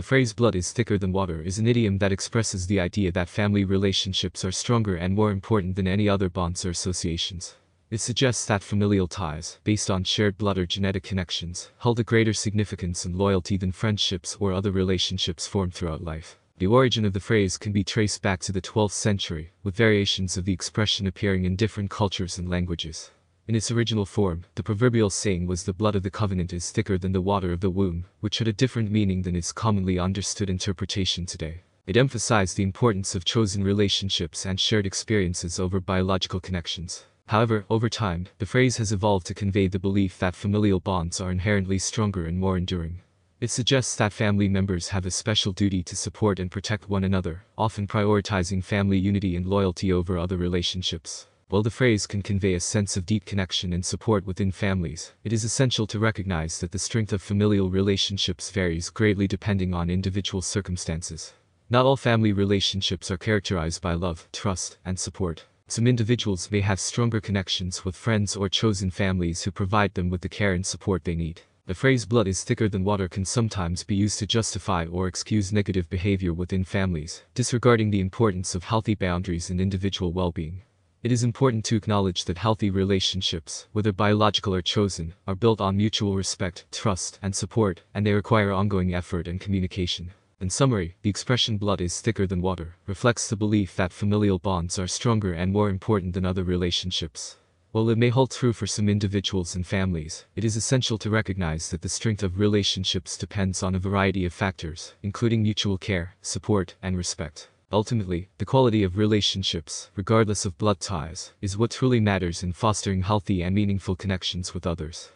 The phrase blood is thicker than water is an idiom that expresses the idea that family relationships are stronger and more important than any other bonds or associations. It suggests that familial ties, based on shared blood or genetic connections, hold a greater significance and loyalty than friendships or other relationships formed throughout life. The origin of the phrase can be traced back to the 12th century, with variations of the expression appearing in different cultures and languages. In its original form, the proverbial saying was the blood of the covenant is thicker than the water of the womb, which had a different meaning than its commonly understood interpretation today. It emphasized the importance of chosen relationships and shared experiences over biological connections. However, over time, the phrase has evolved to convey the belief that familial bonds are inherently stronger and more enduring. It suggests that family members have a special duty to support and protect one another, often prioritizing family unity and loyalty over other relationships. While the phrase can convey a sense of deep connection and support within families, it is essential to recognize that the strength of familial relationships varies greatly depending on individual circumstances. Not all family relationships are characterized by love, trust, and support. Some individuals may have stronger connections with friends or chosen families who provide them with the care and support they need. The phrase blood is thicker than water can sometimes be used to justify or excuse negative behavior within families, disregarding the importance of healthy boundaries and individual well-being. It is important to acknowledge that healthy relationships, whether biological or chosen, are built on mutual respect, trust, and support, and they require ongoing effort and communication. In summary, the expression blood is thicker than water reflects the belief that familial bonds are stronger and more important than other relationships. While it may hold true for some individuals and families, it is essential to recognize that the strength of relationships depends on a variety of factors, including mutual care, support, and respect. Ultimately, the quality of relationships, regardless of blood ties, is what truly matters in fostering healthy and meaningful connections with others.